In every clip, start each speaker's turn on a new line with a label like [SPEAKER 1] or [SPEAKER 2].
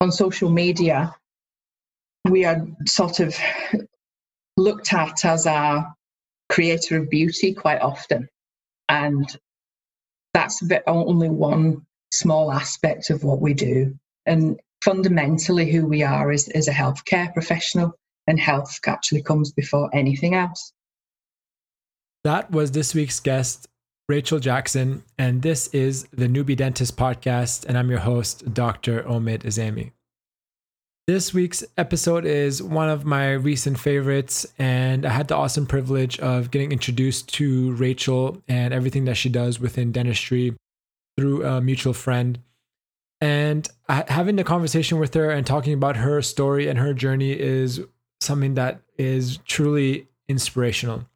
[SPEAKER 1] on social media, we are sort of looked at as a creator of beauty quite often. And that's only one small aspect of what we do. And fundamentally, who we are is, is a healthcare professional, and health actually comes before anything else.
[SPEAKER 2] That was this week's guest, Rachel Jackson, and this is the Newbie Dentist podcast, and I'm your host, Dr. Omid Azami. This week's episode is one of my recent favorites, and I had the awesome privilege of getting introduced to Rachel and everything that she does within dentistry through a mutual friend. And having the conversation with her and talking about her story and her journey is something that is truly inspirational.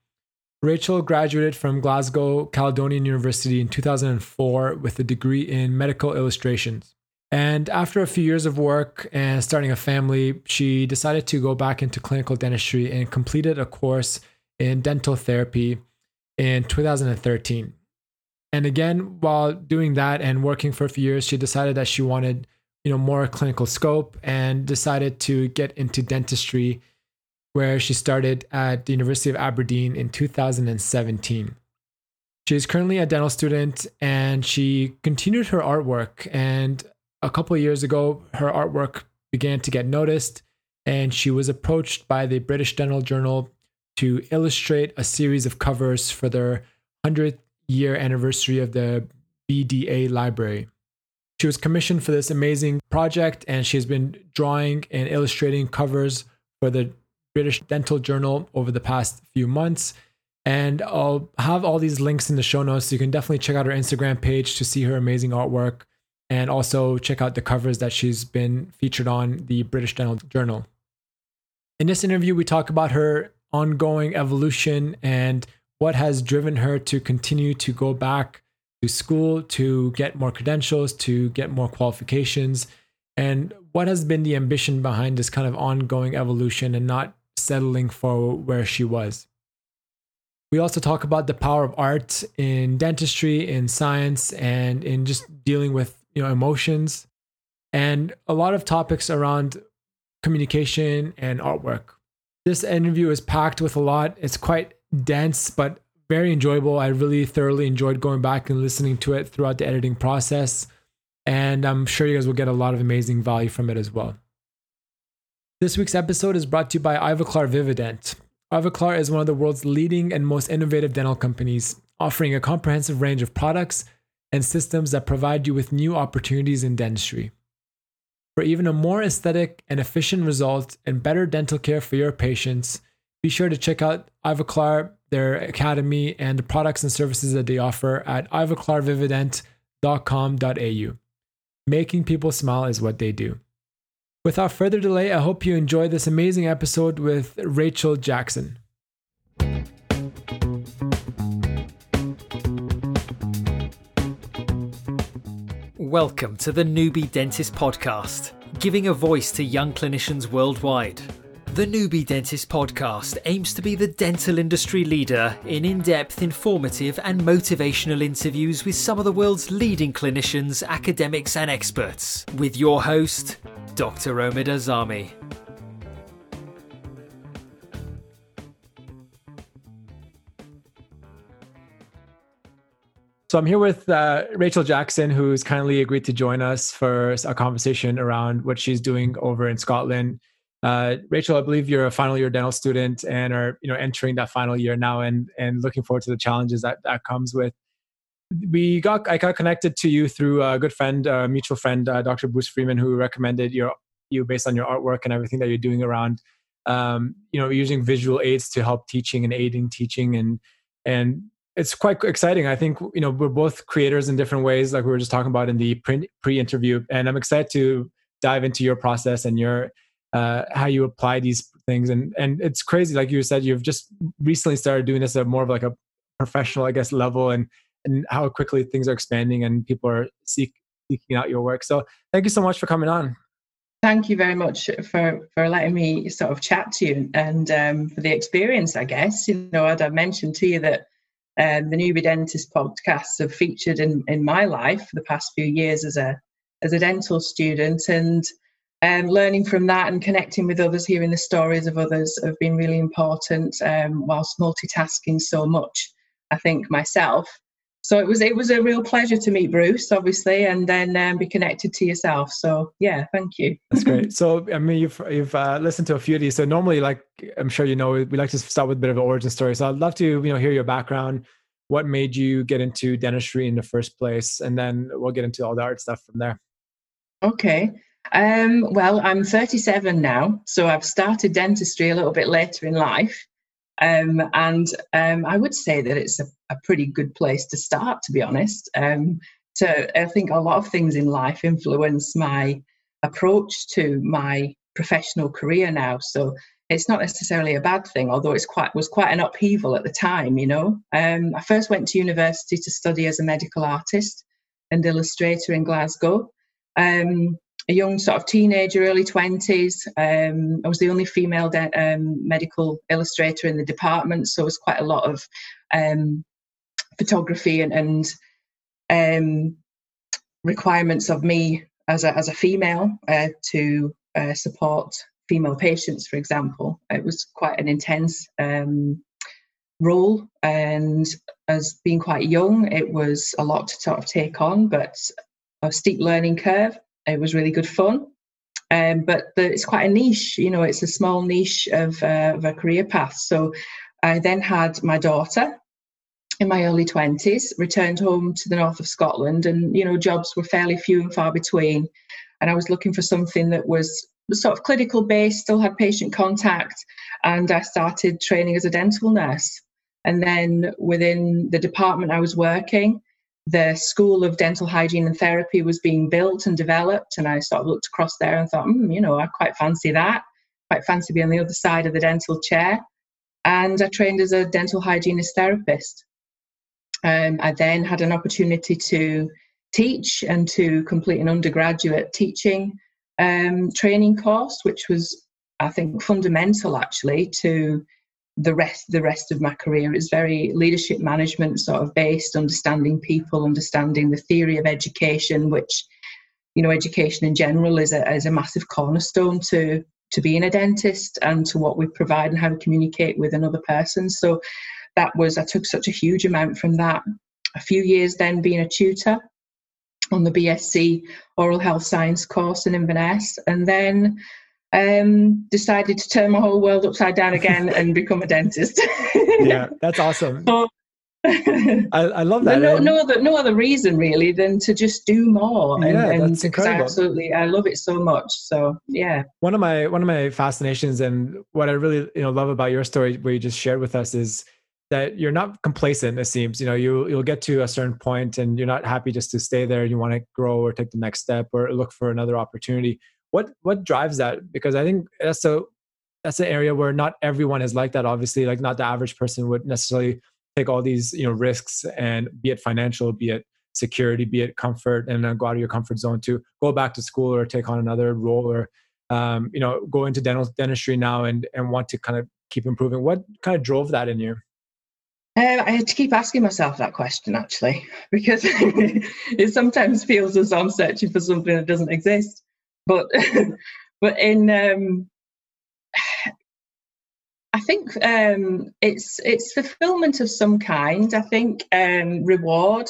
[SPEAKER 2] Rachel graduated from Glasgow Caledonian University in 2004 with a degree in medical illustrations. And after a few years of work and starting a family, she decided to go back into clinical dentistry and completed a course in dental therapy in 2013. And again, while doing that and working for a few years, she decided that she wanted, you know, more clinical scope and decided to get into dentistry where she started at the University of Aberdeen in 2017. She is currently a dental student and she continued her artwork and a couple of years ago, her artwork began to get noticed, and she was approached by the British Dental Journal to illustrate a series of covers for their 100th year anniversary of the BDA library. She was commissioned for this amazing project, and she's been drawing and illustrating covers for the British Dental Journal over the past few months. And I'll have all these links in the show notes. So you can definitely check out her Instagram page to see her amazing artwork and also check out the covers that she's been featured on the British Dental Journal. In this interview, we talk about her ongoing evolution and what has driven her to continue to go back to school to get more credentials, to get more qualifications, and what has been the ambition behind this kind of ongoing evolution and not settling for where she was. We also talk about the power of art in dentistry, in science, and in just dealing with you know emotions. And a lot of topics around communication and artwork. This interview is packed with a lot. It's quite dense but very enjoyable. I really thoroughly enjoyed going back and listening to it throughout the editing process. And i'm sure you guys will get a lot of amazing value from it as well this week's episode is brought to you by Ivoclar Vivadent. Ivoclar is one of the world's leading and most innovative dental companies, offering a comprehensive range of products and systems that provide you with new opportunities in dentistry. For even a more aesthetic and efficient result and better dental care for your patients, be sure to check out Ivoclar, their academy, and the products and services that they offer at ivoclarvivadent.com.au. Making people smile is what they do. Without further delay, I hope you enjoy this amazing episode with Rachel Jackson.
[SPEAKER 3] Welcome to the Newbie Dentist Podcast, giving a voice to young clinicians worldwide. The Newbie Dentist Podcast aims to be the dental industry leader in in depth, informative, and motivational interviews with some of the world's leading clinicians, academics, and experts. With your host, Dr. Omid Azami.
[SPEAKER 2] So I'm here with uh, Rachel Jackson, who's kindly agreed to join us for a conversation around what she's doing over in Scotland. Uh, Rachel, I believe you're a final year dental student and are you know entering that final year now, and and looking forward to the challenges that that comes with. We got I got connected to you through a good friend, a mutual friend, uh, Dr. Bruce Freeman, who recommended your you based on your artwork and everything that you're doing around um, you know using visual aids to help teaching and aiding teaching and and it's quite exciting. I think you know we're both creators in different ways, like we were just talking about in the pre-interview, and I'm excited to dive into your process and your uh, how you apply these things. And and it's crazy, like you said, you've just recently started doing this at more of like a professional, I guess, level, and and how quickly things are expanding and people are seek, seeking out your work. So thank you so much for coming on.
[SPEAKER 1] Thank you very much for, for letting me sort of chat to you and um, for the experience, I guess. You know, I'd mentioned to you that um, the Newbie Dentist podcasts have featured in, in my life for the past few years as a as a dental student, and um, learning from that and connecting with others, hearing the stories of others have been really important. Um, whilst multitasking so much, I think myself. So it was it was a real pleasure to meet Bruce, obviously, and then um, be connected to yourself. So yeah, thank you.
[SPEAKER 2] That's great. So I mean, you've you've uh, listened to a few of these. So normally, like I'm sure you know, we like to start with a bit of an origin story. So I'd love to you know hear your background. What made you get into dentistry in the first place, and then we'll get into all the art stuff from there.
[SPEAKER 1] Okay. Um, well, I'm 37 now, so I've started dentistry a little bit later in life. Um, and um, I would say that it's a, a, pretty good place to start, to be honest. Um, to, I think a lot of things in life influence my approach to my professional career now. So it's not necessarily a bad thing, although it's quite was quite an upheaval at the time. You know, um, I first went to university to study as a medical artist and illustrator in Glasgow. Um, a young sort of teenager, early 20s. Um, I was the only female de- um, medical illustrator in the department, so it was quite a lot of um, photography and, and um, requirements of me as a, as a female uh, to uh, support female patients, for example. It was quite an intense um, role, and as being quite young, it was a lot to sort of take on, but a steep learning curve. It was really good fun. Um, but the, it's quite a niche, you know, it's a small niche of, uh, of a career path. So I then had my daughter in my early 20s, returned home to the north of Scotland, and, you know, jobs were fairly few and far between. And I was looking for something that was sort of clinical based, still had patient contact, and I started training as a dental nurse. And then within the department I was working, the School of Dental Hygiene and Therapy was being built and developed, and I sort of looked across there and thought, mm, you know, I quite fancy that. Quite fancy being on the other side of the dental chair. And I trained as a dental hygienist therapist. Um, I then had an opportunity to teach and to complete an undergraduate teaching um, training course, which was, I think, fundamental actually to the rest the rest of my career. Is very leadership management sort of based understanding people understanding the theory of education which you know education in general is a, is a massive cornerstone to to being a dentist and to what we provide and how we communicate with another person. So that was i took such a huge amount from that. A few years then being a tutor on the bsc oral health science course in inverness. And then um, decided to turn my whole world upside down again and become a dentist.
[SPEAKER 2] yeah, that's awesome. So, I, I, love that.
[SPEAKER 1] No, no, other, no other reason really than to just do more. And,
[SPEAKER 2] yeah, and that's incredible.
[SPEAKER 1] absolutely, I love it so much. So yeah.
[SPEAKER 2] One of my one of my fascinations and what I really you know love about your story, where you just shared with us, is that you're not complacent. It seems you know you you'll get to a certain point and you're not happy just to stay there. You want to grow or take the next step or look for another opportunity what what drives that? Because i think that's so that's an area where not everyone is like that obviously like not the average person would necessarily take all these you know risks and be it financial be it security be it comfort and then go out of your comfort zone to go back to school or take on another role or um, you know go into dental dentistry now and and want to kind of keep improving. What kind of drove that in you?
[SPEAKER 1] Uh, I had to keep asking myself that question actually, because it sometimes feels as though I'm searching for something that doesn't exist but but in um, I think um, it's it's fulfillment of some kind. I think um, reward.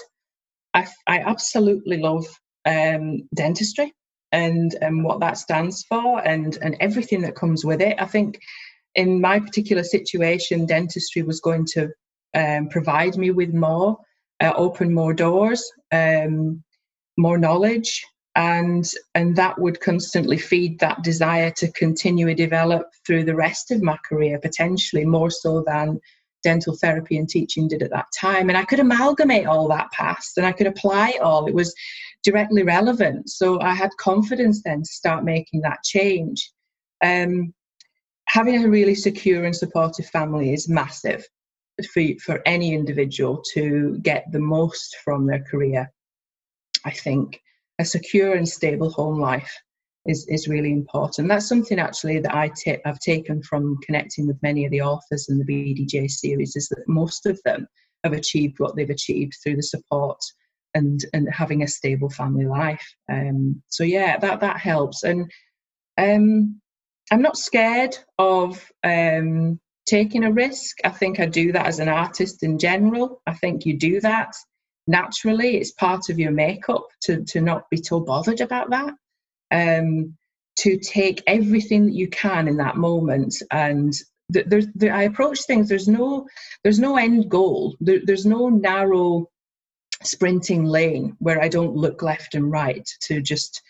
[SPEAKER 1] I, I absolutely love um, dentistry and and what that stands for and and everything that comes with it. I think in my particular situation, dentistry was going to um, provide me with more, uh, open more doors, um, more knowledge, and and that would constantly feed that desire to continue to develop through the rest of my career potentially more so than dental therapy and teaching did at that time. And i could amalgamate all that past and i could apply it all. It was directly relevant. So i had confidence then to start making that change. Um, having a really secure and supportive family is massive for, for any individual to get the most from their career i think a secure and stable home life is, is really important. That's something actually that I t- I've taken from connecting with many of the authors in the BDJ series is that most of them have achieved what they've achieved through the support and and having a stable family life. Um, so yeah, that that helps. And Um, I'm not scared of um, taking a risk. I think I do that as an artist in general. I think you do that naturally. It's part of your makeup to, to not be too bothered about that. Um, to take everything that you can in that moment and there's there, I approach things. There's no there's no end goal. There, there's no narrow sprinting lane where I don't look left and right to just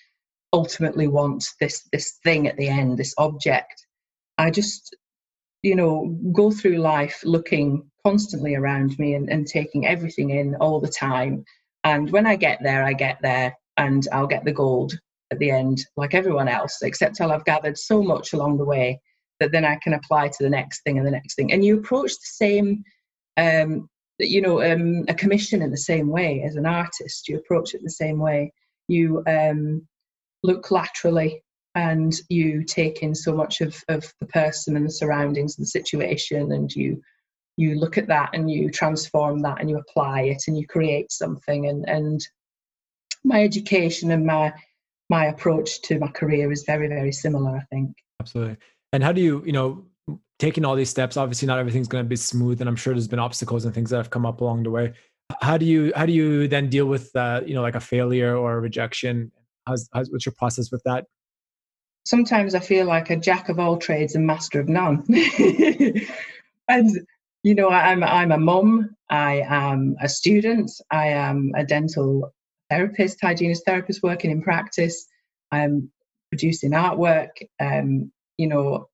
[SPEAKER 1] ultimately want this this thing at the end, this object. I just you know go through life looking constantly around me and, and taking everything in all the time. And when I get there, I get there and I'll get the gold at the end, like everyone else, except I'll have gathered so much along the way that then I can apply to the next thing and the next thing. And you approach the same, um, you know, um, a commission in the same way as an artist. You approach it the same way. You um, look laterally and you take in so much of, of the person and the surroundings and the situation and you you look at that and you transform that and you apply it and you create something and and my education and my my approach to my career is very very similar i think
[SPEAKER 2] absolutely and how do you, you know, taking all these steps, obviously not everything's going to be smooth and I'm sure there's been obstacles and things that have come up along the way. How do you, how do you then deal with, uh, you know, like a failure or a rejection? How's, how's, what's your process with that?
[SPEAKER 1] Sometimes I feel like a jack of all trades and master of none. and, you know, I'm, I'm a mum, I am a student, I am a dental therapist, hygienist therapist working in practice. I'm producing artwork. Um, you know,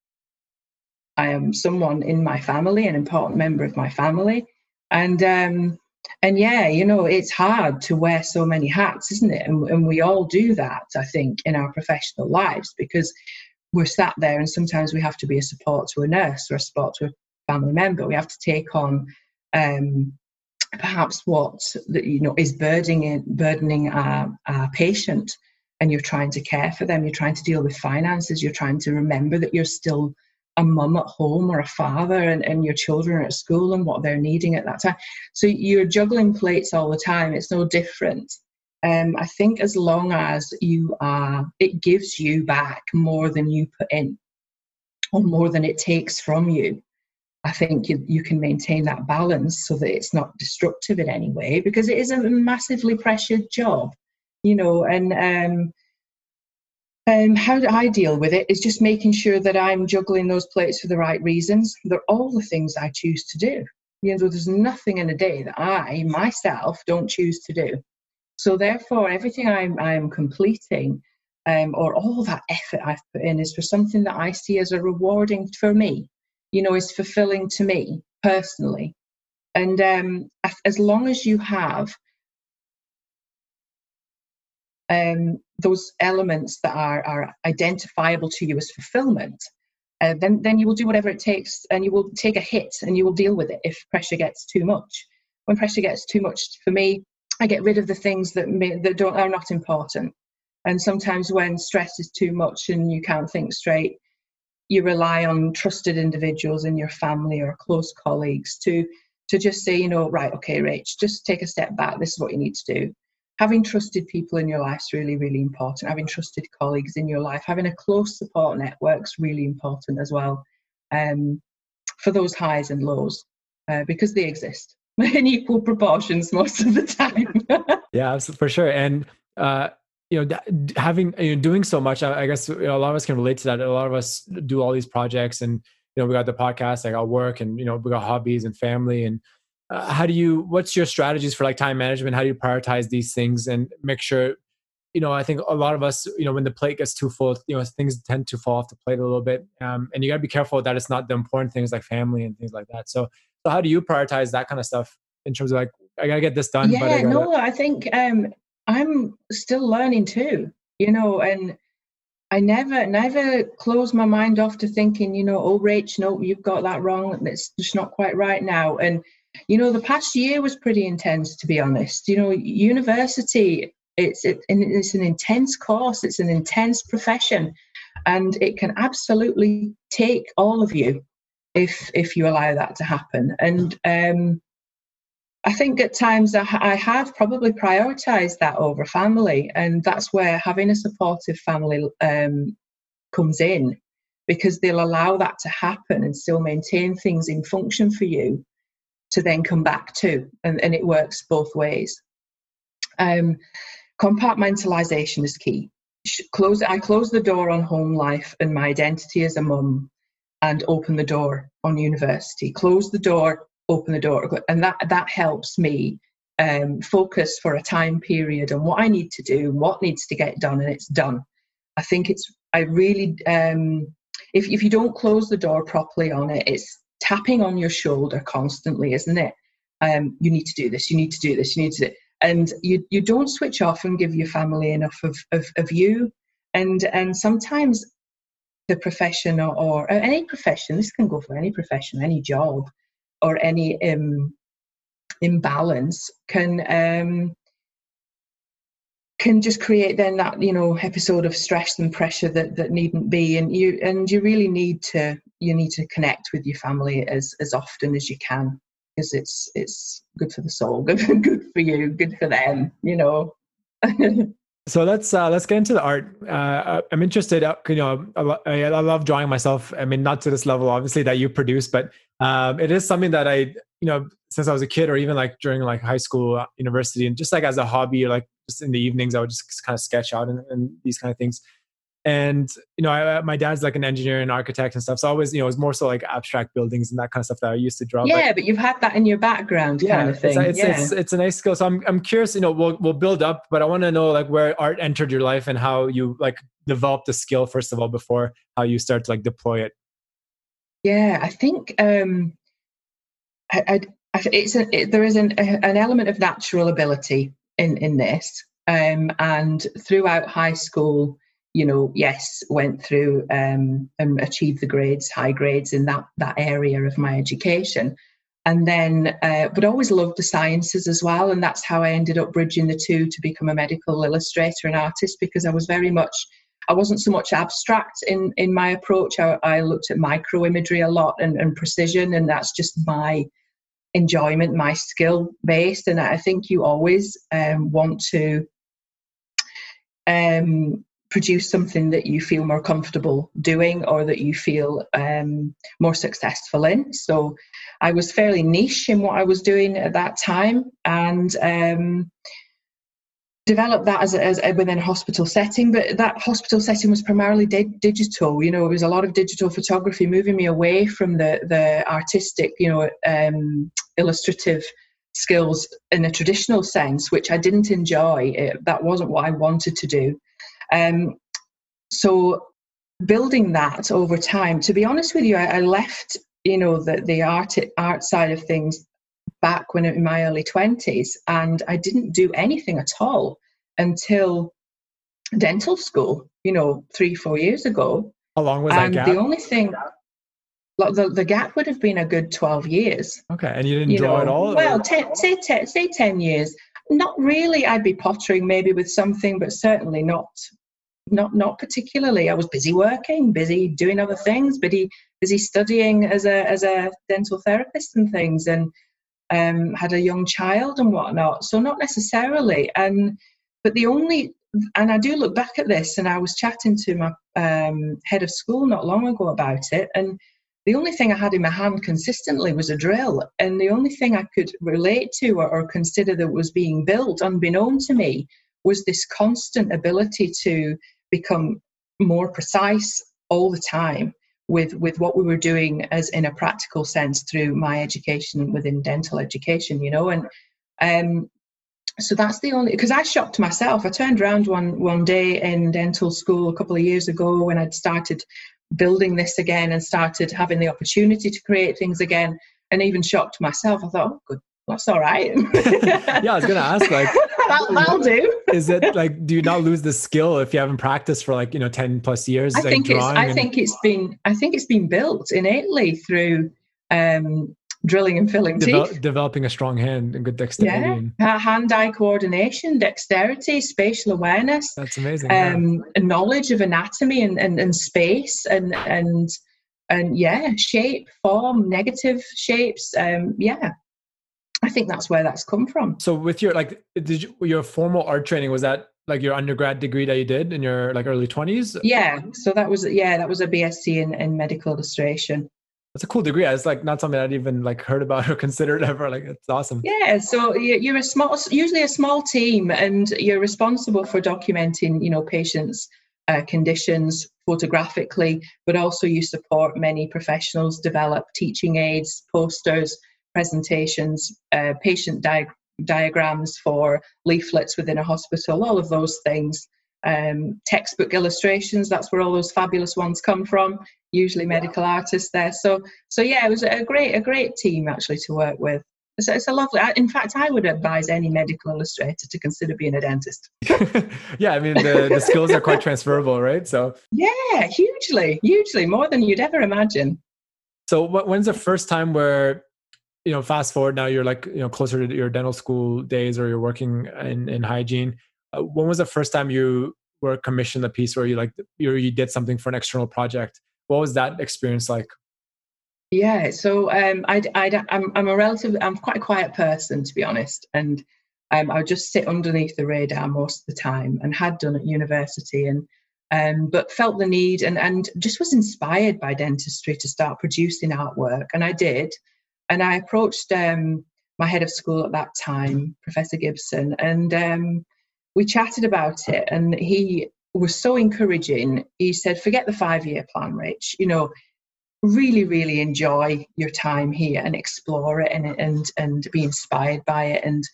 [SPEAKER 1] I am someone in my family, an important member of my family, and um, and yeah, you know, it's hard to wear so many hats, isn't it? And, and we all do that, I think, in our professional lives because we're sat there, and sometimes we have to be a support to a nurse or a support to a family member. We have to take on um, perhaps what you know is burdening burdening our, our patient and you're trying to care for them, you're trying to deal with finances, you're trying to remember that you're still a mum at home or a father and, and your children are at school and what they're needing at that time. So you're juggling plates all the time. It's no different. Um, I think as long as you are, it gives you back more than you put in or more than it takes from you. I think you, you can maintain that balance so that it's not destructive in any way because it is a massively pressured job you know, and um, um, how do I deal with it is just making sure that I'm juggling those plates for the right reasons. They're all the things I choose to do. You know, there's nothing in a day that I myself don't choose to do. So therefore, everything I'm I'm completing, um, or all that effort I've put in, is for something that I see as a rewarding for me. You know, is fulfilling to me personally. And um, as long as you have um, those elements that are, are identifiable to you as fulfillment, uh, then then you will do whatever it takes, and you will take a hit, and you will deal with it if pressure gets too much. When pressure gets too much for me, I get rid of the things that may, that don't are not important. And sometimes when stress is too much and you can't think straight, you rely on trusted individuals in your family or close colleagues to to just say, you know, right, okay, Rach, just take a step back. This is what you need to do having trusted people in your life is really, really important. Having trusted colleagues in your life, having a close support network is really important as well um, for those highs and lows uh, because they exist in equal proportions most of the time.
[SPEAKER 2] yeah, for sure. And, uh, you know, having, you know, doing so much, I, I guess you know, a lot of us can relate to that. A lot of us do all these projects and, you know, we got the podcast, I got work and, you know, we got hobbies and family. And, uh, how do you what's your strategies for like time management? How do you prioritize these things and make sure you know i think a lot of us you know when the plate gets too full you know things tend to fall off the plate a little bit. Um, and you got to be careful that it's not the important things like family and things like that. So so how do you prioritize that kind of stuff in terms of like i gotta get this done
[SPEAKER 1] yeah
[SPEAKER 2] I
[SPEAKER 1] no i think um i'm still learning too you know and I never, never close my mind off to thinking, you know, oh, Rach, no, you've got that wrong. It's just not quite right now. And you know, the past year was pretty intense, to be honest. You know, university, it's, it, it's an intense course, it's an intense profession, and it can absolutely take all of you if if you allow that to happen. And um, I think at times I, have probably prioritized that over family, and that's where having a supportive family um, comes in because they'll allow that to happen and still maintain things in function for you to then come back to. And, and it works both ways. Um, compartmentalization is key. Close, I close the door on home life and my identity as a mum and open the door on university. Close the door, open the door. And that, that helps me um, focus for a time period on what I need to do, what needs to get done, and it's done. I think it's, I really, um, if, if you don't close the door properly on it, it's tapping on your shoulder constantly, isn't it? Um, you need to do this, you need to do this, you need to do and you, you don't switch off and give your family enough of, of, of you. And and sometimes the profession or, or, any profession, this can go for any profession, any job, or any um, imbalance can um, can just create then that you know episode of stress and pressure that that needn't be. And you and you really need to you need to connect with your family as as often as you can because it's it's good for the soul good good for you good for them you know
[SPEAKER 2] so let's uh, let's get into the art. Uh, I'm interested. Uh, you know, I, I, love drawing myself. I mean, not to this level, obviously, that you produce, but um, it is something that I, you know, since I was a kid, or even like during like high school, uh, university, and just like as a hobby, or like just in the evenings, I would just kind of sketch out and, and these kind of things and you know I, my dad's like an engineer and architect and stuff so I always you know it was more so like abstract buildings and that kind of stuff that i used to draw
[SPEAKER 1] yeah but, but you've had that in your background yeah, kind of thing
[SPEAKER 2] it's,
[SPEAKER 1] it's,
[SPEAKER 2] yeah. It's, it's, a nice skill so i'm, I'm curious you know we'll, we'll build up but i want to know like where art entered your life and how you like developed the skill first of all before how you start to like deploy it
[SPEAKER 1] yeah i think um I, I, I it's a, it, there is an, an element of natural ability in in this um and throughout high school you know, yes, went through um, and achieved the grades, high grades in that that area of my education, and then, uh, but always loved the sciences as well, and that's how I ended up bridging the two to become a medical illustrator and artist because I was very much. I wasn't so much abstract in, in my approach. I, I looked at microimagery a lot and, and precision, and that's just my enjoyment, my skill based. And I think you always um, want to um, produce something that you feel more comfortable doing or that you feel um, more successful in. So I was fairly niche in what I was doing at that time and um, developed that as, as within a hospital setting. But that hospital setting was primarily di- digital. You know, it was a lot of digital photography, moving me away from the the artistic, you know, um, illustrative skills in a traditional sense, which I didn't enjoy. It, that wasn't what I wanted to do. Um, so building that over time, to be honest with you, I, I left, you know, the, the art, art side of things back when in my early 20s and I didn't do anything at all until dental school, you know, three, four years ago.
[SPEAKER 2] How long was and that
[SPEAKER 1] gap? The only thing, the, the gap would have been a good 12 years.
[SPEAKER 2] Okay. And you didn't you draw know, at all?
[SPEAKER 1] Well, ten, say, ten, say 10 years. Not really. I'd be pottering maybe with something, but certainly not not not particularly. I was busy working, busy doing other things, busy busy studying as a as a dental therapist and things, and um, had a young child and whatnot. So not necessarily. And but the only and I do look back at this, and I was chatting to my um, head of school not long ago about it, and the only thing I had in my hand consistently was a drill, and the only thing I could relate to or, or consider that was being built, unbeknown to me, was this constant ability to become more precise all the time with with what we were doing as in a practical sense through my education within dental education you know and um so that's the only because I shocked myself. I turned around one one day in dental school a couple of years ago when I'd started building this again and started having the opportunity to create things again, and even shocked myself. I thought, oh, good, that's all right.
[SPEAKER 2] yeah, I was gonna ask like
[SPEAKER 1] that'll, that'll, do.
[SPEAKER 2] is it like do you not lose the skill if you haven't practiced for like you know ten plus years?
[SPEAKER 1] I
[SPEAKER 2] like
[SPEAKER 1] think it's I and... think it's been I think it's been built innately through um, drilling and filling Devel- teeth.
[SPEAKER 2] Developing a strong hand and good dexterity.
[SPEAKER 1] Yeah, hand-eye coordination, dexterity, spatial awareness.
[SPEAKER 2] That's amazing.
[SPEAKER 1] Um, yeah. knowledge of anatomy and, and, and space and and and yeah, shape, form, negative shapes. Um, yeah, I think that's where that's come from.
[SPEAKER 2] So with your like did you, your formal art training was that like your undergrad degree that you did in your like early 20s
[SPEAKER 1] yeah so that was yeah that was a bsc in, in medical illustration.
[SPEAKER 2] That's a cool degree. It's like not something i'd even like heard about or considered ever. Like it's awesome.
[SPEAKER 1] Yeah so you're a small usually a small team and you're responsible for documenting you know patients uh, conditions photographically but also you support many professionals develop teaching aids posters presentations uh, patient di- diagrams for leaflets within a hospital, all of those things. Um, textbook illustrations, that's where all those fabulous ones come from, usually medical artists there. So, so yeah, it was a great, a great team actually to work with. So it's a lovely, in fact, I would advise any medical illustrator to consider being a dentist.
[SPEAKER 2] yeah, I mean, the, the skills are quite transferable, right? So,
[SPEAKER 1] yeah, hugely, hugely, more than you'd ever imagine.
[SPEAKER 2] So, when's the first time where you know fast forward now you're like you know closer to your dental school days or you're working in, in hygiene. Uh, when was the first time you were commissioned a piece where you like you, you did something for an external project? What was that experience like?
[SPEAKER 1] Yeah so um i i i'm, I'm a relative i'm quite a quiet person to be honest and um, i would just sit underneath the radar most of the time and had done at university and um, but felt the need and, and just was inspired by dentistry to start producing artwork and i did and I approached um, my head of school at that time, Professor Gibson, and um, we chatted about it. And he was so encouraging. He said, "Forget the five-year plan, Rich. You know, really, really enjoy your time here and explore it and and and be inspired by it and."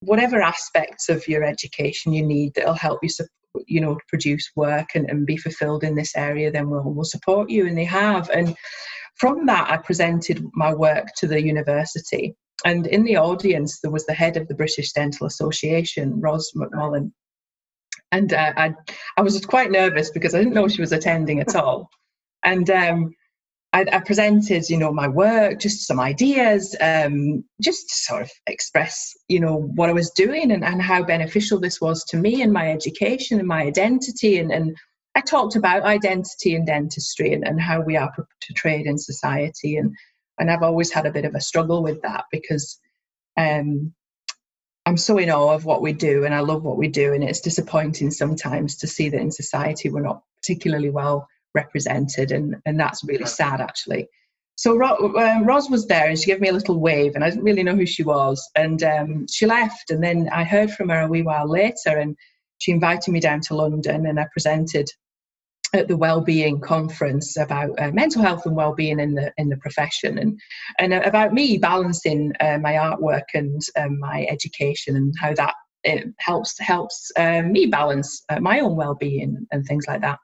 [SPEAKER 1] Whatever aspects of your education you need that'll help you you know produce work and, and be fulfilled in this area then we'll, we'll support you and they have and from that, I presented my work to the university. And in the audience, there was the head of the British Dental Association, Roz McMullan. And uh, I, I was quite nervous because I didn't know she was attending at all. And um, I, I, presented, you know, my work, just some ideas, um, just to sort of express, you know, what I was doing and, and how beneficial this was to me and my education and my identity and, and I talked about identity in dentistry and, and how we are portrayed in society. And, and I've always had a bit of a struggle with that because um, I'm so in awe of what we do and I love what we do. And it's disappointing sometimes to see that in society we're not particularly well represented. And, and that's really sad, actually. So um, Roz was there and she gave me a little wave and I didn't really know who she was. And um, she left. And then I heard from her a wee while later and she invited me down to London and I presented at the well-being conference about uh, mental health and well-being in the in the profession and and about me balancing uh, my artwork and um, my education and how that it helps helps uh, me balance uh, my own well-being and things like that.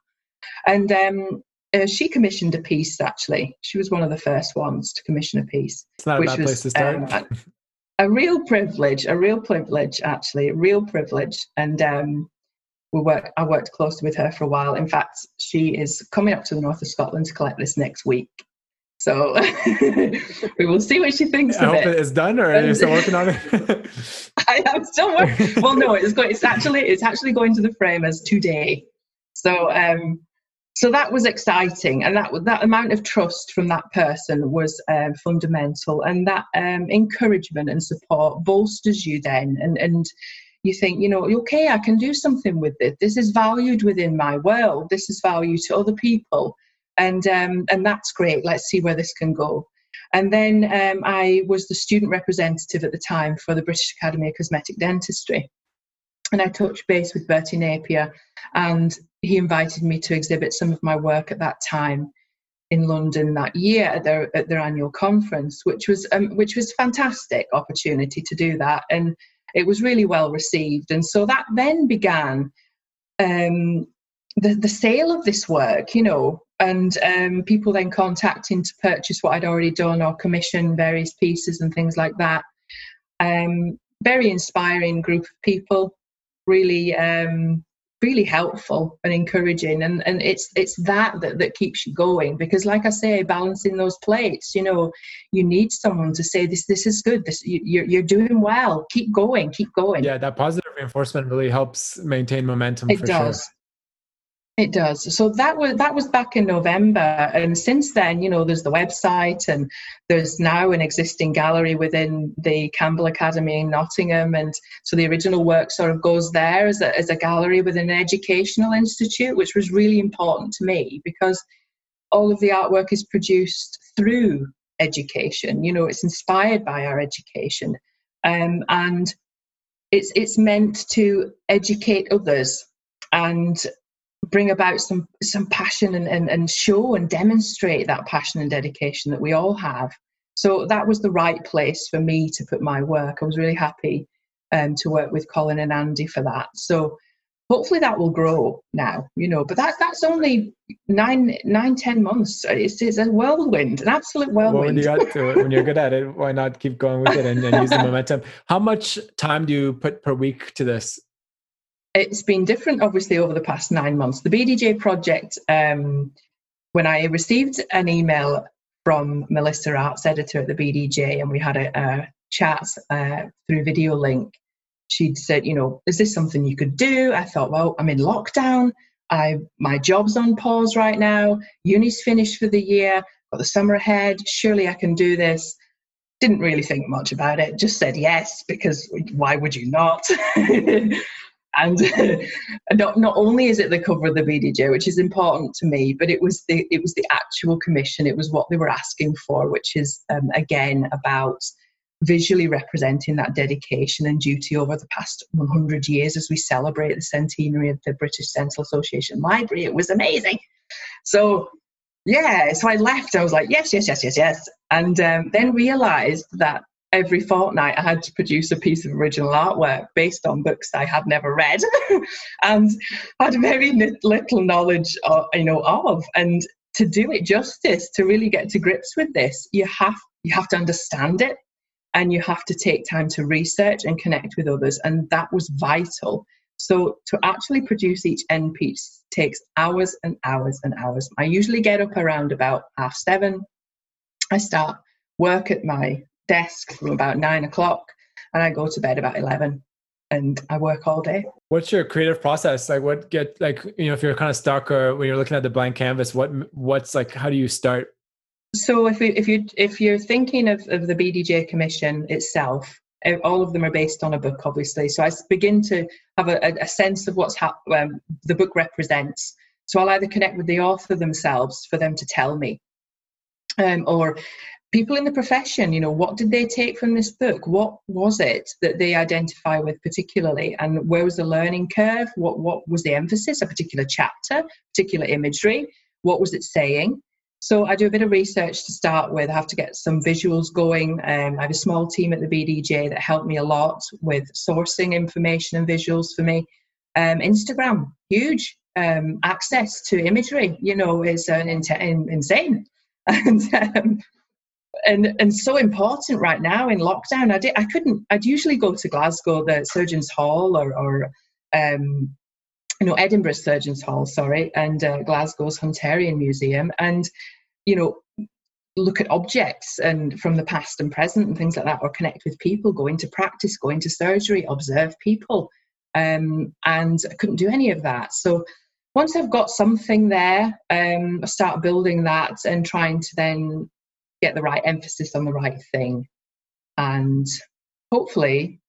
[SPEAKER 1] And um, uh, she commissioned a piece actually. She was one of the first ones to commission a piece
[SPEAKER 2] it's not a bad was, place to start. um, a,
[SPEAKER 1] a, real privilege a real privilege actually a real privilege. And um, we work, I worked closely with her for a while. In fact, she is coming up to the north of Scotland to collect this next week. So we will see what she thinks
[SPEAKER 2] I
[SPEAKER 1] of
[SPEAKER 2] hope it. it's done, or are you still working on it?
[SPEAKER 1] I am still working. Well, no, it's going. It's actually it's actually going to the frame as today. So um, so that was exciting, and that that amount of trust from that person was um, fundamental, and that um, encouragement and support bolsters you then, and and you think, you know, okay, I can do something with it. This is valued within my world. This is value to other people, and um, and that's great. Let's see where this can go. And then um, I was the student representative at the time for the British Academy of Cosmetic Dentistry. And I touched base with Bertie Napier, and he invited me to exhibit some of my work at that time in London that year at their at their annual conference, which was um, which was fantastic opportunity to do that. And it was really well received. And so that then began um, the, the sale of this work, you know, and um, people then contacting to purchase what I'd already done or commission various pieces and things like that. Um, very inspiring group of people, really um, really helpful and encouraging. And and it's it's that, that that keeps you going because like i say balancing those plates you know you need someone to say this this is good. This you're, you're doing well. Keep going keep going.
[SPEAKER 2] Yeah that positive reinforcement really helps maintain momentum
[SPEAKER 1] it does
[SPEAKER 2] sure.
[SPEAKER 1] It does. So that was that was back in November, and since then, you know, there's the website, and there's now an existing gallery within the Campbell Academy in Nottingham, and so the original work sort of goes there as a as a gallery within an educational institute, which was really important to me because all of the artwork is produced through education. You know, it's inspired by our education, um, and it's it's meant to educate others and bring about some some passion and, and, and show and demonstrate that passion and dedication that we all have. So that was the right place for me to put my work. I was really happy um, to work with Colin and Andy for that. So hopefully that will grow now, you know. But that that's only nine, nine, ten months. It's, it's a whirlwind, an absolute whirlwind.
[SPEAKER 2] Well, when you it, when you're good at it, why not keep going with it and, and use the momentum? How much time do you put per week to this?
[SPEAKER 1] It's been different, obviously, over the past nine months. The BDJ project, um, when I received an email from Melissa, arts editor at the BDJ, and we had a, a chat uh, through video link, she'd said, you know, is this something you could do? I thought, well, I'm in lockdown. I my job's on pause right now. Uni's finished for the year. Got the summer ahead. Surely I can do this. Didn't really think much about it. Just said yes because why would you not? and not not only is it the cover of the BDJ, which is important to me, but it was the it was the actual commission. It was what they were asking for, which is um, again about visually representing that dedication and duty over the past 100 years as we celebrate the centenary of the British Dental Association Library. It was amazing. So yeah, so I left. I was like, yes, yes, yes, yes, yes, and um, then realised that every fortnight I had to produce a piece of original artwork based on books I had never read and had very little knowledge of, you know of. And to do it justice to really get to grips with this you have you have to understand it and you have to take time to research and connect with others. And that was vital. So to actually produce each end piece takes hours and hours and hours. I usually get up around about half seven. I start work at my desk from about nine o'clock and I go to bed about 11 and I work all day.
[SPEAKER 2] What's your creative process? Like what get like, you know, if you're kind of stuck or when you're looking at the blank canvas, what, what's like, how do you start?
[SPEAKER 1] So if you, if you, if you're thinking of, of the BDJ commission itself, all of them are based on a book, obviously. So I begin to have a, a sense of what's ha- um, the book represents. So I'll either connect with the author themselves for them to tell me, um, or people in the profession you know what did they take from this book? What was it that they identify with particularly? And where was the learning curve? What what was the emphasis? A particular chapter particular imagery? What was it saying? So i do a bit of research to start with. I have to get some visuals going. Um, i have a small team at the bdj that help me a lot with sourcing information and visuals for me. Um, instagram huge um, access to imagery you know is an in- insane. And um, and and so important right now in lockdown. I did I couldn't. I'd usually go to Glasgow, the Surgeons Hall, or or um, you know Edinburgh Surgeons Hall, sorry, and uh, Glasgow's Hunterian Museum, and you know look at objects and from the past and present and things like that, or connect with people, go into practice, go into surgery, observe people, um, and I couldn't do any of that. So once I've got something there, um, start building that and trying to then get the right emphasis on the right thing. And hopefully,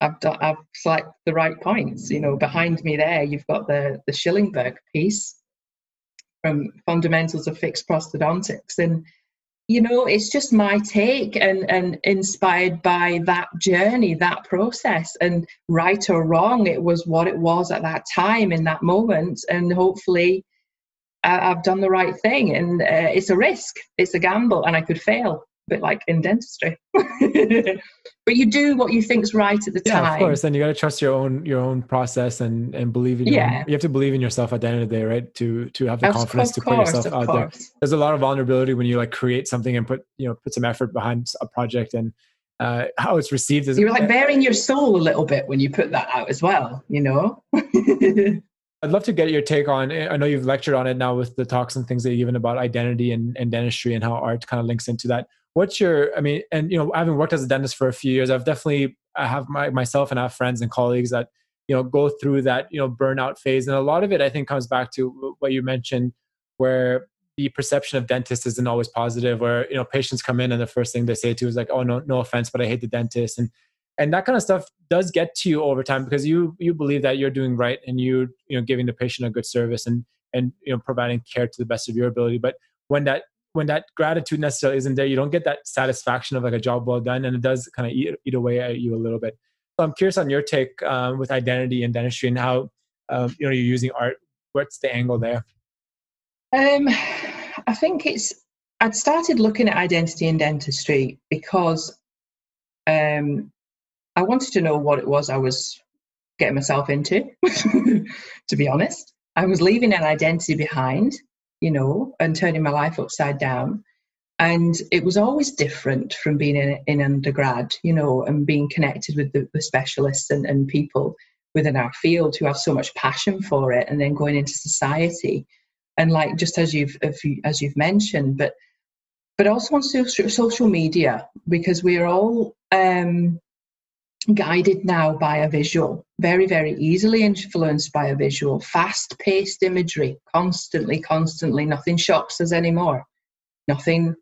[SPEAKER 1] I've, done, I've selected the right points. You know, behind me there, you've got the, the Shillingburg piece from Fundamentals of Fixed Prosthodontics. And, you know, it's just my take and, and inspired by that journey, that process. And right or wrong, it was what it was at that time in that moment. And hopefully, I've done the right thing, and uh, it's a risk, it's a gamble, and I could fail, a bit like in dentistry. but you do what you think's right at the
[SPEAKER 2] yeah,
[SPEAKER 1] time.
[SPEAKER 2] of course. And you got to trust your own your own process and and believe in. Yeah, own, you have to believe in yourself at the end of the day, right? To to have the of, confidence of to put yourself out course. there. There's a lot of vulnerability when you like create something and put you know put some effort behind a project and uh, how it's received. Is
[SPEAKER 1] You're like bearing your soul a little bit when you put that out as well. You know.
[SPEAKER 2] I'd love to get your take on. Eh, I know you've lectured on it now with the talks and things that you've given about identity and, and dentistry and how art kind of links into that. What's your? I mean, and you know, having worked as a dentist for a few years, I've definitely I have my myself and I have friends and colleagues that you know go through that you know burnout phase and a lot of it i think comes back to what you mentioned where the perception of dentists isn't always positive where you know patients come in and the first thing they say to is like oh no no offense but i hate the dentist and and that kind of stuff does get to you over time because you you believe that you're doing right and you you know giving the patient a good service and and you know providing care to the best of your ability. But when that when that gratitude necessarily isn't there you don't get that satisfaction of like a job well done and it does kind of eat, eat away at you a little bit. So i'm curious on your take um, with identity and dentistry and how um, you know you're using art. What's the angle there?
[SPEAKER 1] Um, i think it's i'd started looking at identity in dentistry because um, I wanted to know what it was I was getting myself into, to be honest. I was leaving an identity behind, you know, and turning my life upside down. And it was always different from being in, in undergrad, you know, and being connected with the, the specialists and, and people within our field who have so much passion for it, and then going into society. And like just as you've as you've mentioned, but but also on social media because we're all um, guided now by a visual, very, very easily influenced by a visual, fast paced imagery, constantly, constantly. Nothing shocks us anymore. Nothing,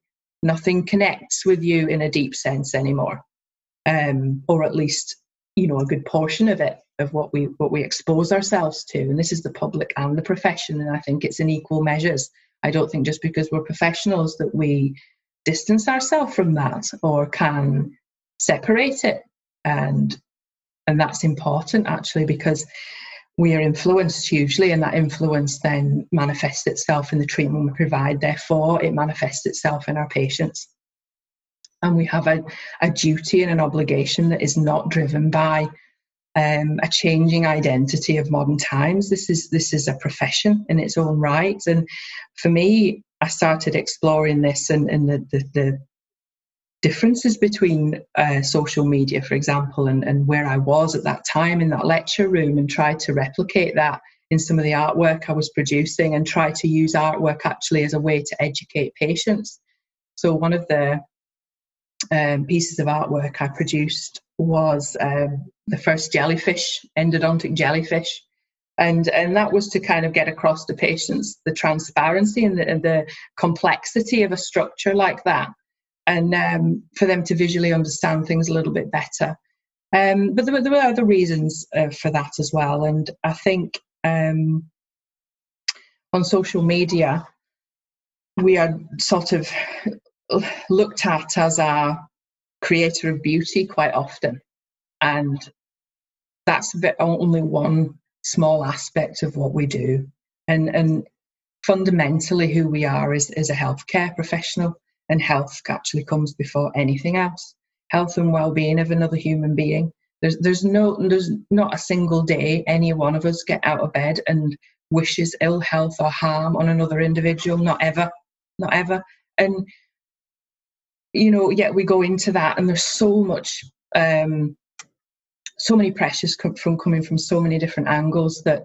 [SPEAKER 1] nothing connects with you in a deep sense anymore. Um, or at least, you know, a good portion of it, of what we what we expose ourselves to. And this is the public and the profession, and I think it's in equal measures. I don't think just because we're professionals that we distance ourselves from that or can separate it and and that's important actually because we are influenced hugely and that influence then manifests itself in the treatment we provide. Therefore it manifests itself in our patients. And we have a, a duty and an obligation that is not driven by um, a changing identity of modern times. This is this is a profession in its own right. And for me i started exploring this and, and the, the, the differences between uh, social media, for example, and, and where I was at that time in that lecture room and tried to replicate that in some of the artwork I was producing and try to use artwork actually as a way to educate patients. So, one of the um, pieces of artwork I produced was um, the first jellyfish, endodontic jellyfish. And, and that was to kind of get across to patients the transparency and the, and the complexity of a structure like that and um, for them to visually understand things a little bit better. Um, but there were, there were other reasons uh, for that as well. And I think um, on social media, we are sort of looked at as our creator of beauty quite often. And that's only one small aspect of what we do. And, and fundamentally, who we are is, is a healthcare professional and health actually comes before anything else. Health and well-being of another human being. There's there's no there's not a single day any one of us get out of bed and wishes ill health or harm on another individual. Not ever, not ever. And you know, yet we go into that, and there's so much, um, so many pressures come from coming from so many different angles that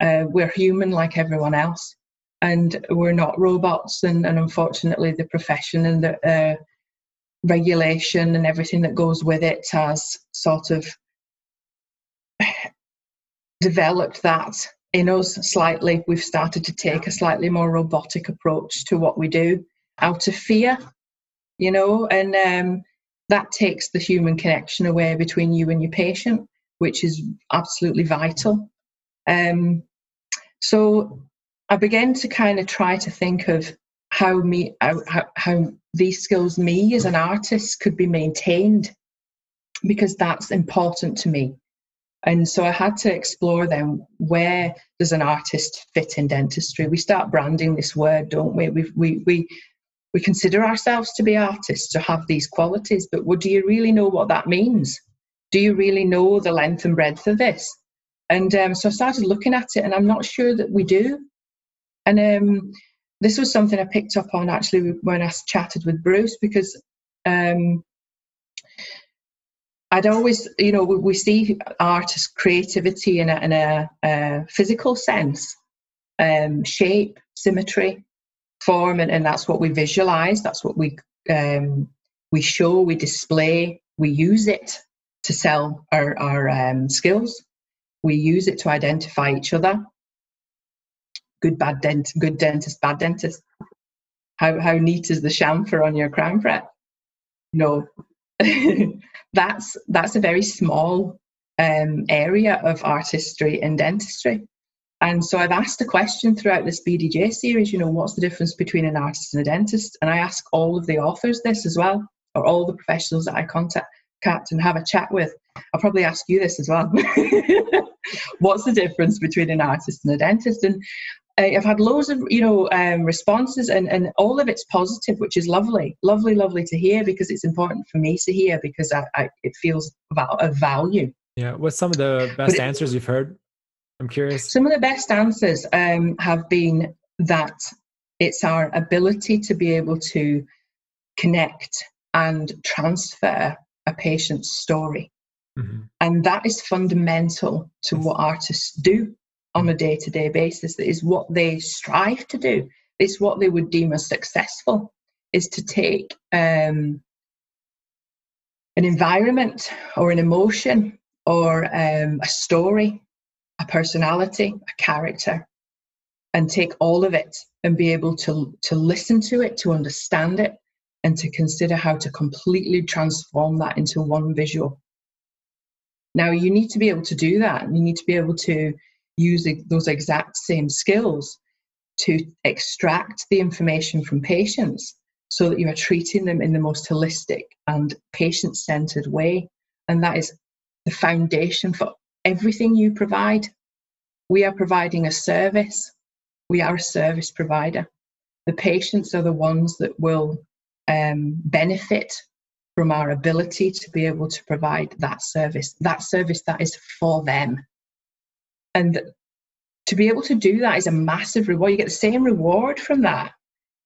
[SPEAKER 1] uh, we're human like everyone else and we're not robots and, and unfortunately the profession and the uh, regulation and everything that goes with it has sort of developed that in us slightly. We've started to take a slightly more robotic approach to what we do out of fear you know and um, that takes the human connection away between you and your patient which is absolutely vital. Um, so I began to kind of try to think of how me how, how these skills me as an artist could be maintained because that's important to me. And so i had to explore then where does an artist fit in dentistry? We start branding this word don't we? We we we, we consider ourselves to be artists to have these qualities but do you really know what that means? Do you really know the length and breadth of this? And um, so i started looking at it and i'm not sure that we do and um, this was something I picked up on actually when I chatted with Bruce because um, I'd always, you know, we, we see art as creativity in a, in a, a physical sense, um, shape, symmetry, form, and, and that's what we visualize. That's what we um, we show, we display, we use it to sell our, our um, skills. We use it to identify each other. Good, bad dent, good dentist, bad dentist. How how neat is the chamfer on your crown prep? No, that's that's a very small um, area of artistry and dentistry. And so I've asked a question throughout this BDJ series, you know, what's the difference between an artist and a dentist? And I ask all of the authors this as well, or all the professionals that I contact and have a chat with. I'll probably ask you this as well. what's the difference between an artist and a dentist? And I've had loads of you know um, responses, and, and all of it's positive, which is lovely, lovely, lovely to hear because it's important for me to hear because I, I, it feels about of value.
[SPEAKER 2] Yeah, what's some of the best it, answers you've heard I'm curious.
[SPEAKER 1] Some of the best answers um, have been that it's our ability to be able to connect and transfer a patient's story. Mm-hmm. And that is fundamental to what artists do on a day to day basis. That is what they strive to do. It's what they would deem as successful, is to take um, an environment or an emotion or um, a story a personality, a character, and take all of it and be able to, to listen to it, to understand it, and to consider how to completely transform that into one visual. Now, you need to be able to do that. You need to be able to use those exact same skills to extract the information from patients so that you are treating them in the most holistic and patient centered way. And that is the foundation for everything you provide. We are providing a service. We are a service provider. The patients are the ones that will um, benefit from our ability to be able to provide that service, that service that is for them. And to be able to do that is a massive reward. You get the same reward from that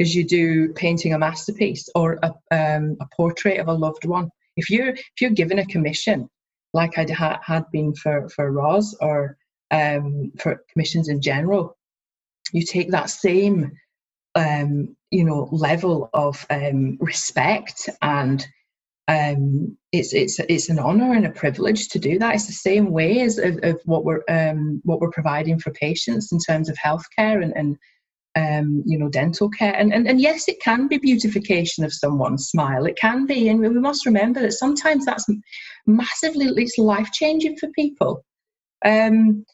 [SPEAKER 1] as you do painting a masterpiece or a, um, a portrait of a loved one. If you're if you're given a commission like I ha- had been for, for Roz or um, for commissions in general, you take that same um, you know level of um, respect and um, it's it's it's an honor and a privilege to do that. It's the same way as of, of what we're um, what we're providing for patients in terms of healthcare and, and um, you know, dental care. And, and, and yes, it can be beautification of someone's smile. It can be. And we must remember that sometimes that's massively, least life changing for people. Um,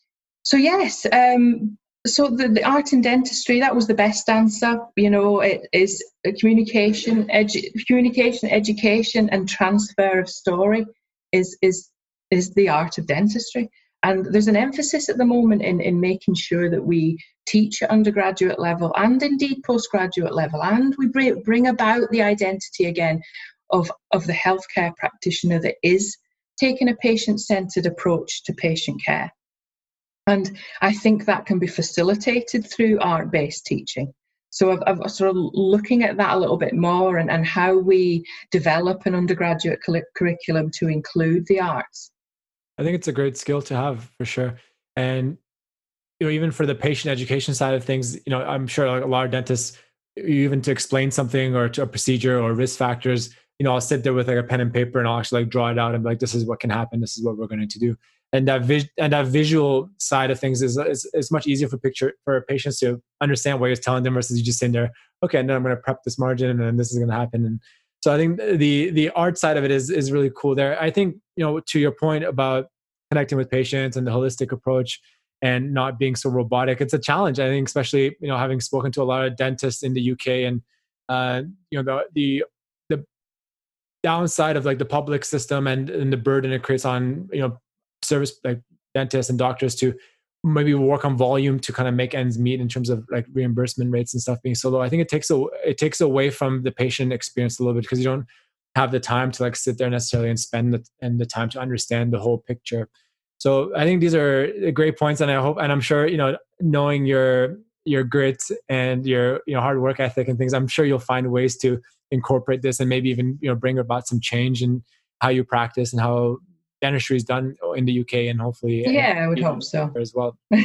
[SPEAKER 1] so, yes, um, so the, the art in dentistry, that was the best answer. You know, it is communication, edu- communication, education, and transfer of story is, is, is the art of dentistry. And there's an emphasis at the moment in, in making sure that we teach at undergraduate level and indeed postgraduate level, and we bring, bring about the identity again of, of the healthcare practitioner that is taking a patient centered approach to patient care. And I think that can be facilitated through art based teaching. So I've, I've, sort of looking at that a little bit more and, and how we develop an undergraduate curriculum to include the arts.
[SPEAKER 2] I think it's a great skill to have for sure. And you know, even for the patient education side of things, you know, I'm sure a lot of dentists, even to explain something or to a procedure or risk factors, you know, I'll sit there with like a pen and paper and I'll actually like draw it out and be like, this is what can happen. This is what we're going to do. And that vis- and that visual side of things is, is, is much easier for picture for patients to understand what you're telling them versus you just sitting there, okay, now I'm going to prep this margin and then this is going to happen. And so I think the the art side of it is is really cool there. I think you know to your point about connecting with patients and the holistic approach and not being so robotic. It's a challenge, I think, especially you know having spoken to a lot of dentists in the UK and uh, you know the the the downside of like the public system and, and the burden it creates on you know service like dentists and doctors to maybe work on volume to kind of make ends meet in terms of like reimbursement rates and stuff being so low. I think it takes a, it takes away from the patient experience a little bit because you don't have the time to like sit there necessarily and spend the, and the time to understand the whole picture. So I think these are uh, great points, and I hope, and I'm sure you know, knowing your your grit and your you know hard work ethic and things, I'm sure you'll find ways to incorporate this and maybe even you know bring about some change in how you practice and how dentistry is done in the UK and hopefully
[SPEAKER 1] yeah, I would hope so
[SPEAKER 2] as well.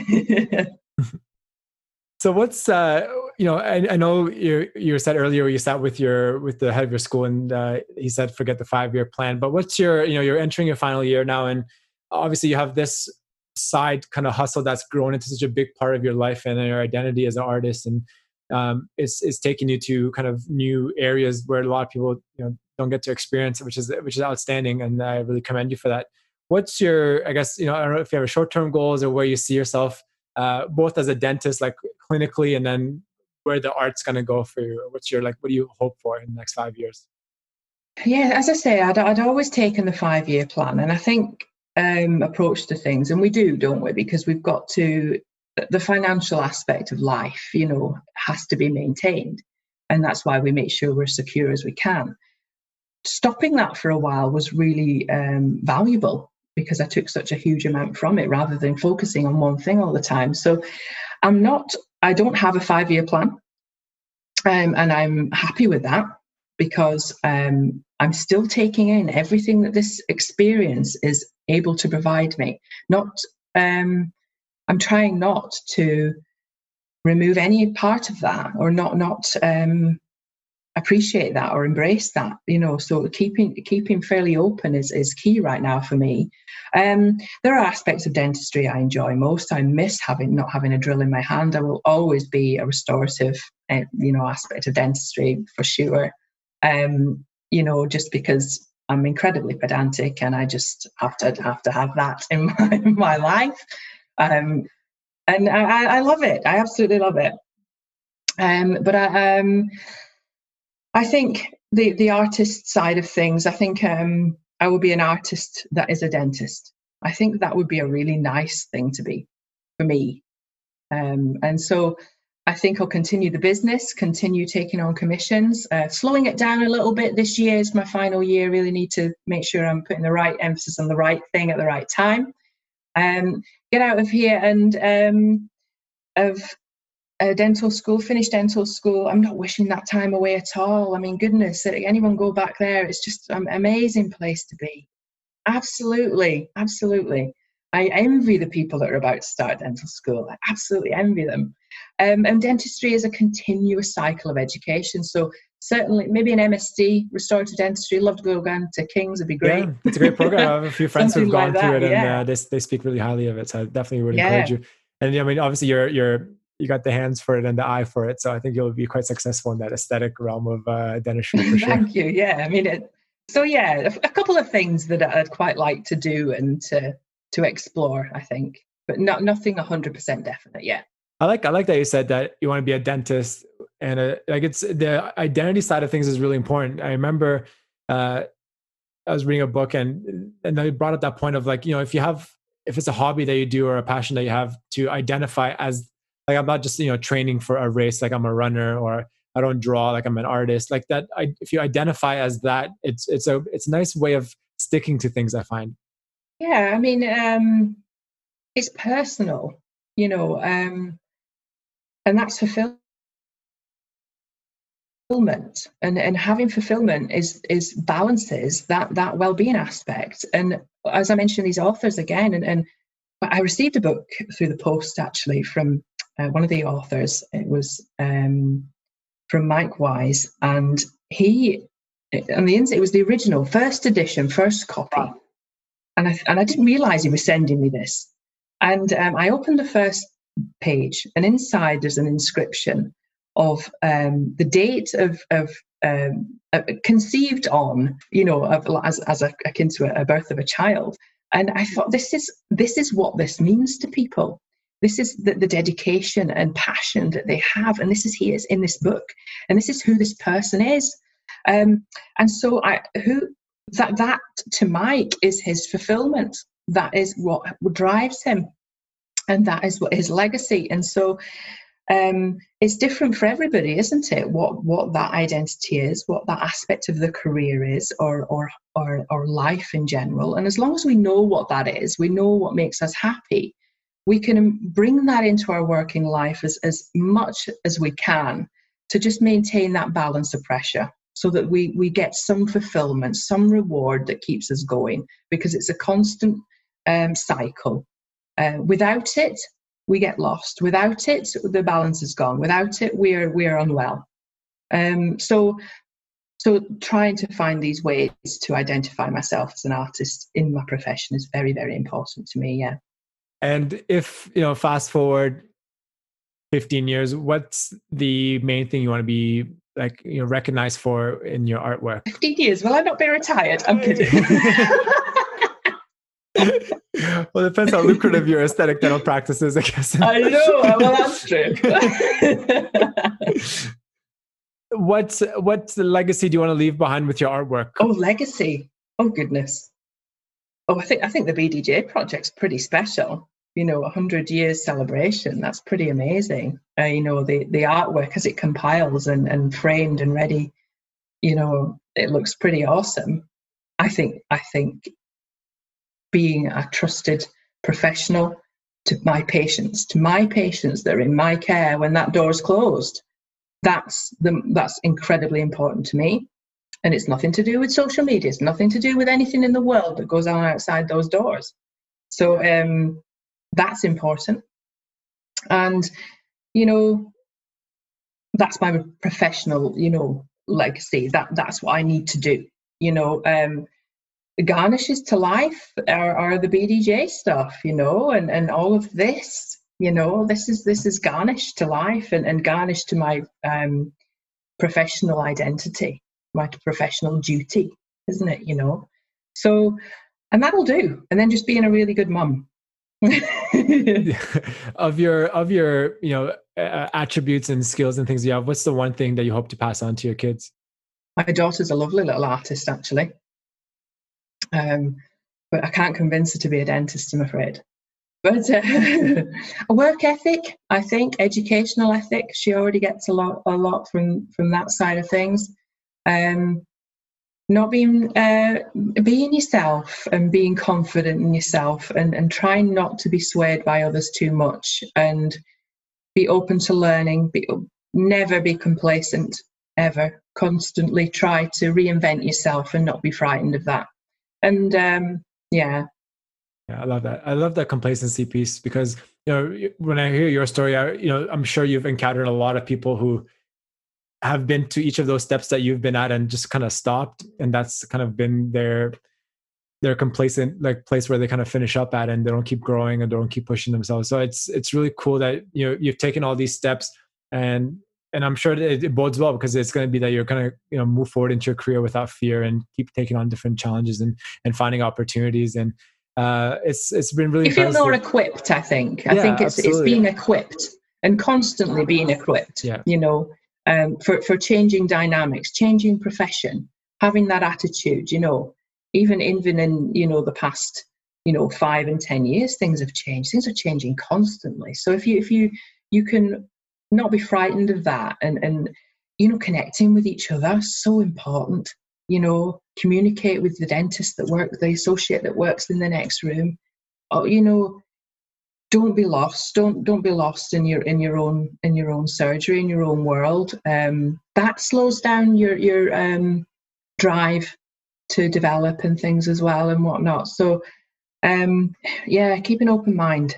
[SPEAKER 2] so what's uh you know I, I know you you said earlier you sat with your with the head of your school and uh, he said forget the five year plan but what's your you know you're entering your final year now and obviously you have this side kind of hustle that's grown into such a big part of your life and your identity as an artist and um, it's, it's taking you to kind of new areas where a lot of people you know don't get to experience which is which is outstanding and i really commend you for that. What's your i guess you know i don't know if you have short-term goals or where you see yourself uh, both as a dentist like clinically and then where the art's going to go for you? What's your like what do you hope for in the next five years?
[SPEAKER 1] Yeah as i say i'd, I'd always taken the five year plan and i think um, approach to things and we do don't we? Because we've got to the financial aspect of life you know has to be maintained and that's why we make sure we're secure as we can stopping that for a while was really um, valuable because I took such a huge amount from it rather than focusing on one thing all the time. So I'm not, I don't have a five year plan. Um, and I'm happy with that because um, I'm still taking in everything that this experience is able to provide me. Not, um, I'm trying not to remove any part of that or not, not um, appreciate that or embrace that you know so keeping keeping fairly open is, is key right now for me. Um, there are aspects of dentistry i enjoy most. I miss having not having a drill in my hand. I will always be a restorative uh, you know aspect of dentistry for sure. Um, you know just because i'm incredibly pedantic and i just have to have to have that in my, in my life. Um, and I, I love it. I absolutely love it. Um, but I, um, I think the the artist side of things. I think um, I will be an artist that is a dentist. I think that would be a really nice thing to be for me. Um, and so I think I'll continue the business, continue taking on commissions, uh, slowing it down a little bit. This year is my final year. Really need to make sure I'm putting the right emphasis on the right thing at the right time. Um, get out of here and um, of a dental school, finished dental school. I'm not wishing that time away at all. I mean, goodness, anyone go back there? It's just an amazing place to be. Absolutely, absolutely. I envy the people that are about to start dental school. I absolutely envy them. Um, and dentistry is a continuous cycle of education. So certainly, maybe an MSD, restorative dentistry. Love to go down to King's. It'd be great.
[SPEAKER 2] Yeah, it's a great program. I have a few friends who've gone like through it, and yeah. uh, they they speak really highly of it. So I definitely would yeah. encourage you. And I mean, obviously, you're you're you got the hands for it and the eye for it. So I think you'll be quite successful in that aesthetic realm of uh, dentistry for sure.
[SPEAKER 1] Thank you. Yeah, I mean, it, so yeah, a, a, couple of things that I'd quite like to do and to to explore. I think, but not nothing hundred percent definite yet.
[SPEAKER 2] I like I like that you said that you want to be a dentist and a, uh, like it's the identity side of things is really important. I remember uh, I was reading a book and and they brought up that point of like you know if you have if it's a hobby that you do or a passion that you have to identify as like i'm not just you know training for a race like i'm a runner or i don't draw like i'm an artist. Like that I, if you identify as that it's it's a it's a nice way of sticking to things i find.
[SPEAKER 1] Yeah i mean um it's personal you know um and that's fulfillment. And and having fulfillment is is balances that that well-being aspect. And as i mentioned these authors again and and I received a book through the post actually from uh, one of the authors. It was um, from Mike Wise, and he on the inside it was the original first edition, first copy, and I and I didn't realize he was sending me this. And um, I opened the first page, and inside there's an inscription of um, the date of of um, uh, conceived on, you know, of, as as a, akin to a, a birth of a child. And I thought this is this is what this means to people this is the, the, dedication and passion that they have and this is here in this book and this is who this person is. Um, and so i who that that to mike is his fulfillment. That is what drives him and that is what his legacy. And so um, it's different for everybody isn't it? What what that identity is what that aspect of the career is or or or, or life in general. And as long as we know what that is we know what makes us happy we can bring that into our working life as, as much as we can to just maintain that balance of pressure so that we, we get some fulfillment, some reward that keeps us going because it's a constant um, cycle. Uh, without it, we get lost. Without it, the balance is gone. Without it, we're we're unwell. Um, so, so trying to find these ways to identify myself as an artist in my profession is very very important to me. Yeah
[SPEAKER 2] and if you know, fast forward 15 years, what's the main thing you want to be like you know recognized for in your artwork?
[SPEAKER 1] 15 years. Will I not be retired? I'm kidding.
[SPEAKER 2] well, it depends how lucrative your aesthetic dental practice is, I guess.
[SPEAKER 1] I know. Well, that's true.
[SPEAKER 2] what's what's the legacy do you want to leave behind with your artwork?
[SPEAKER 1] Oh, legacy. Oh goodness. Oh, I think I think the BDJ project's pretty special. You know, a hundred years celebration. That's pretty amazing. Uh, you know, the the artwork as it compiles and and framed and ready. You know, it looks pretty awesome. I think I think being a trusted professional to my patients, to my patients that are in my care when that door is closed. That's the that's incredibly important to me. And it's nothing to do with social media. It's nothing to do with anything in the world that goes on outside those doors. So um, that's important. And you know, that's my professional, you know, legacy. That that's what I need to do. You know, um, garnishes to life are, are the BDJ stuff, you know, and, and all of this, you know, this is this is garnish to life and, and garnish to my um, professional identity, my professional duty, isn't it? You know, so and that'll do, and then just being a really good mum.
[SPEAKER 2] of your of your you know uh, attributes and skills and things you have, what's the one thing that you hope to pass on to your kids?
[SPEAKER 1] My daughter's a lovely little artist, actually. Um, but I can't convince her to be a dentist, I'm afraid. But uh, a work ethic, I think, educational ethic. She already gets a lot, a lot from from that side of things. Um, not being uh, being yourself and being confident in yourself, and and trying not to be swayed by others too much, and be open to learning. Be, never be complacent, ever. Constantly try to reinvent yourself and not be frightened of that and um, yeah
[SPEAKER 2] yeah i love that i love that complacency piece because you know when i hear your story I, you know i'm sure you've encountered a lot of people who have been to each of those steps that you've been at and just kind of stopped and that's kind of been their their complacent like place where they kind of finish up at and they don't keep growing and don't keep pushing themselves so it's it's really cool that you know you've taken all these steps and and I'm sure it, it bodes well because it's going to be that you're going to you know move forward into your career without fear and keep taking on different challenges and and finding opportunities and uh, it's it's been really.
[SPEAKER 1] You feel more equipped, I think. I yeah, think it's absolutely. it's being equipped and constantly being equipped.
[SPEAKER 2] Yeah.
[SPEAKER 1] You know, um, for for changing dynamics, changing profession, having that attitude. You know, even even in you know the past you know five and ten years, things have changed. Things are changing constantly. So if you if you you can not be frightened of that and and you know connecting with each other is so important you know communicate with the dentist that work the associate that works in the next room or you know don't be lost don't don't be lost in your in your own in your own surgery in your own world um, that slows down your your um, drive to develop and things as well and whatnot so um, yeah keep an open mind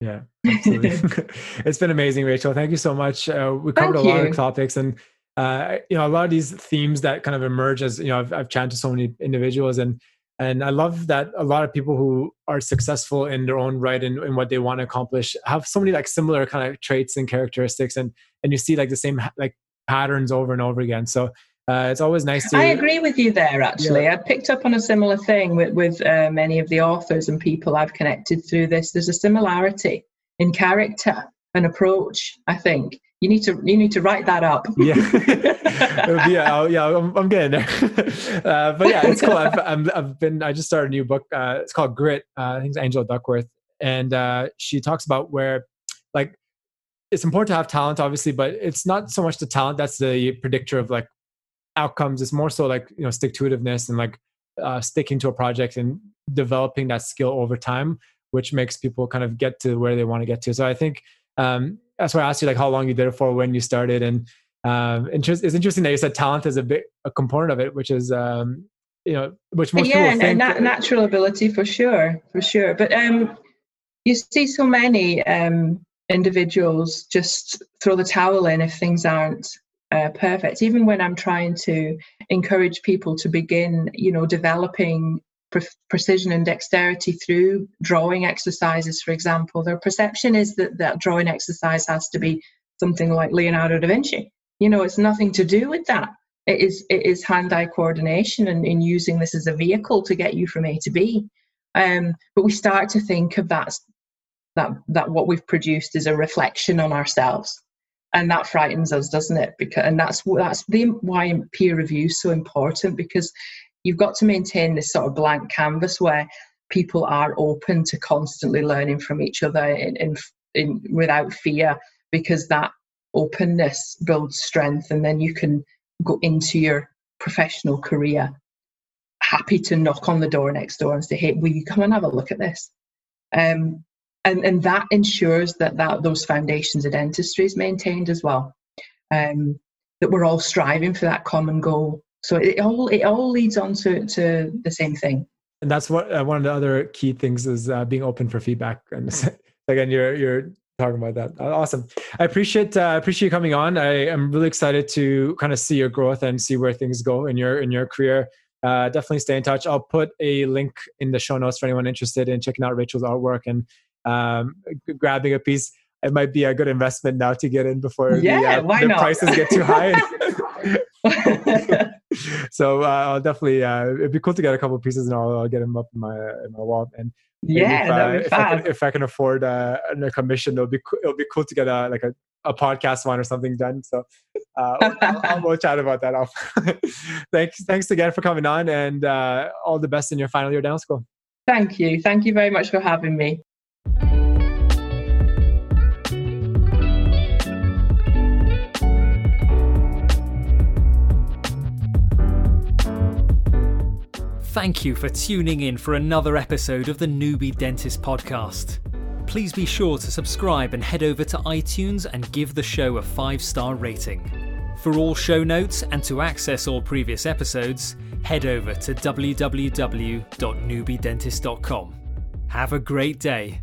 [SPEAKER 2] yeah, it's been amazing, Rachel. Thank you so much. Uh, we covered Thank a lot you. of topics and uh, you know a lot of these themes that kind of emerge as you know I've, I've chatted to so many individuals and and I love that a lot of people who are successful in their own right and, and what they want to accomplish have so many like similar kind of traits and characteristics and and you see like the same like patterns over and over again. So uh, it's always nice to.
[SPEAKER 1] I agree with you there. Actually, yeah. I picked up on a similar thing with with uh, many of the authors and people I've connected through this. There's a similarity in character and approach. I think you need to you need to write that up.
[SPEAKER 2] yeah, yeah, yeah. I'm, I'm getting there. Uh, but yeah, it's cool. I've, i have been. I just started a new book. Uh, it's called Grit. Uh, I think it's Angela Duckworth, and uh, she talks about where like it's important to have talent, obviously, but it's not so much the talent that's the predictor of like outcomes it's more so like you know stick to itiveness and like uh, sticking to a project and developing that skill over time which makes people kind of get to where they want to get to so i think um, that's why i asked you like how long you did it for when you started and um, interest, it's interesting that you said talent is a bit a component of it which is um, you know which most
[SPEAKER 1] yeah,
[SPEAKER 2] people think
[SPEAKER 1] na- natural ability for sure for sure but um you see so many um individuals just throw the towel in if things aren't uh, perfect. Even when I'm trying to encourage people to begin, you know, developing pre- precision and dexterity through drawing exercises, for example. Their perception is that that drawing exercise has to be something like Leonardo da Vinci. You know, it's nothing to do with that. It is it is hand-eye coordination and in using this as a vehicle to get you from A to B. Um, but we start to think of that that that what we've produced is a reflection on ourselves and that frightens us doesn't it because and that's that's the why peer review is so important because you've got to maintain this sort of blank canvas where people are open to constantly learning from each other in, in, in without fear because that openness builds strength and then you can go into your professional career happy to knock on the door next door and say hey will you come and have a look at this um, and and that ensures that that those foundations of dentistry is maintained as well. Um, that we're all striving for that common goal. So it all it all leads on to to the same thing.
[SPEAKER 2] And that's what uh, one of the other key things is uh, being open for feedback. And again, you're you're talking about that. Uh, awesome. I appreciate uh, appreciate you coming on. I am really excited to kind of see your growth and see where things go in your in your career. Uh, definitely stay in touch. I'll put a link in the show notes for anyone interested in checking out Rachel's artwork and um, grabbing a piece. It might be a good investment now to get in before
[SPEAKER 1] yeah,
[SPEAKER 2] the, uh, the prices get too high. so uh, I'll definitely uh, it'd be cool to get a couple pieces and I'll, I'll, get them up in my in my wall and
[SPEAKER 1] yeah
[SPEAKER 2] if,
[SPEAKER 1] uh,
[SPEAKER 2] if, I can, if I can afford uh, a commission it'll be it'll be cool to get a like a, a podcast one or something done. So uh, I'll, we'll chat about that. Off thanks thanks again for coming on and uh, all the best in your final year down school.
[SPEAKER 1] Thank you. Thank you very much for having me
[SPEAKER 3] Thank you for tuning in for another episode of the Newbie Dentist Podcast. Please be sure to subscribe and head over to iTunes and give the show a five star rating. For all show notes and to access all previous episodes, head over to www.newbiedentist.com. Have a great day.